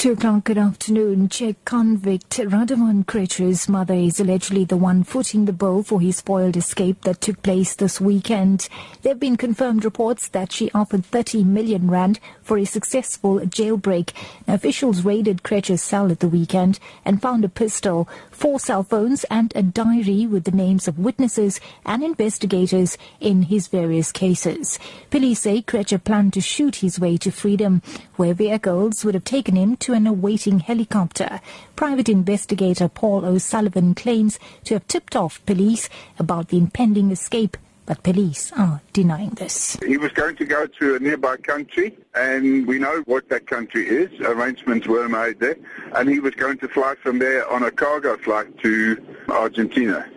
Two o'clock good afternoon. Czech convict Radovan Krejcir's mother is allegedly the one footing the bill for his spoiled escape that took place this weekend. There have been confirmed reports that she offered 30 million rand for a successful jailbreak. Officials raided Krejcir's cell at the weekend and found a pistol, four cell phones and a diary with the names of witnesses and investigators in his various cases. Police say Krejcir planned to shoot his way to freedom, where vehicles would have taken him to an awaiting helicopter. Private investigator Paul O'Sullivan claims to have tipped off police about the impending escape, but police are denying this. He was going to go to a nearby country, and we know what that country is. Arrangements were made there, and he was going to fly from there on a cargo flight to Argentina.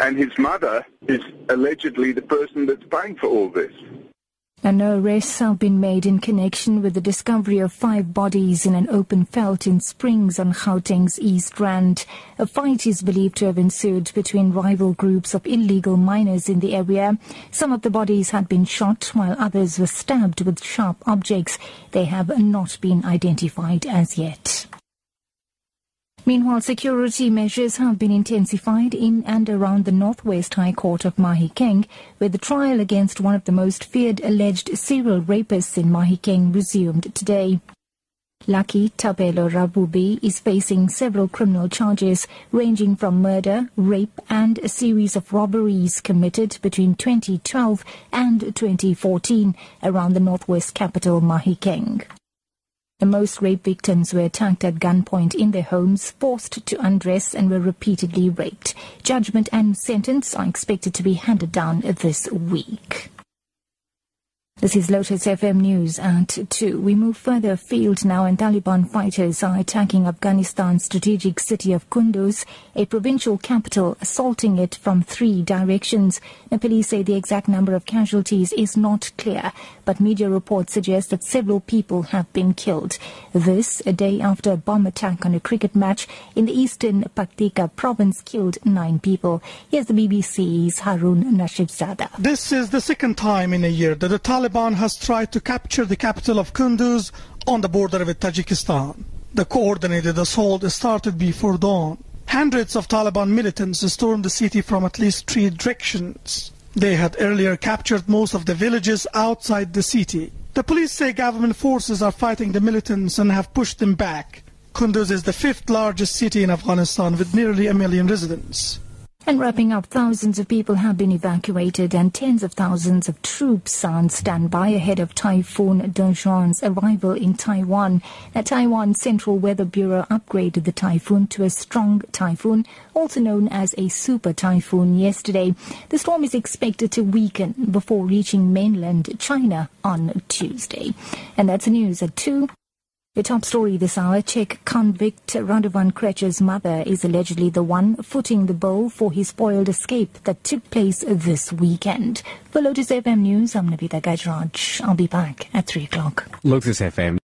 And his mother is allegedly the person that's paying for all this. And arrests have been made in connection with the discovery of five bodies in an open felt in Springs on Gauteng's East Rand. A fight is believed to have ensued between rival groups of illegal miners in the area. Some of the bodies had been shot while others were stabbed with sharp objects. They have not been identified as yet. Meanwhile, security measures have been intensified in and around the Northwest High Court of Mahikeng, where the trial against one of the most feared alleged serial rapists in Mahikeng resumed today. Lucky Tabelo Rabubi is facing several criminal charges ranging from murder, rape and a series of robberies committed between 2012 and 2014 around the northwest capital Mahikeng. The most rape victims were attacked at gunpoint in their homes, forced to undress and were repeatedly raped. Judgment and sentence are expected to be handed down this week. This is Lotus FM News at 2. We move further afield now and Taliban fighters are attacking Afghanistan's strategic city of Kunduz, a provincial capital, assaulting it from three directions. The police say the exact number of casualties is not clear, but media reports suggest that several people have been killed. This, a day after a bomb attack on a cricket match in the eastern Paktika province killed nine people. Here's the BBC's Harun Najafizada. This is the second time in a year that the Taliban has tried to capture the capital of Kunduz on the border with Tajikistan. The coordinated assault started before dawn. Hundreds of Taliban militants stormed the city from at least three directions. They had earlier captured most of the villages outside the city. The police say government forces are fighting the militants and have pushed them back. Kunduz is the fifth largest city in Afghanistan with nearly a million residents. And wrapping up, thousands of people have been evacuated and tens of thousands of troops are on standby ahead of Typhoon Dongshan's arrival in Taiwan. The Taiwan Central Weather Bureau upgraded the typhoon to a strong typhoon, also known as a super typhoon, yesterday. The storm is expected to weaken before reaching mainland China on Tuesday. And that's the news at 2. The top story this hour, Czech convict Radovan Krejcir's mother is allegedly the one footing the bill for his spoiled escape that took place this weekend. For Lotus FM News, I'm Navita Gajraj. I'll be back at 3 o'clock. Lotus FM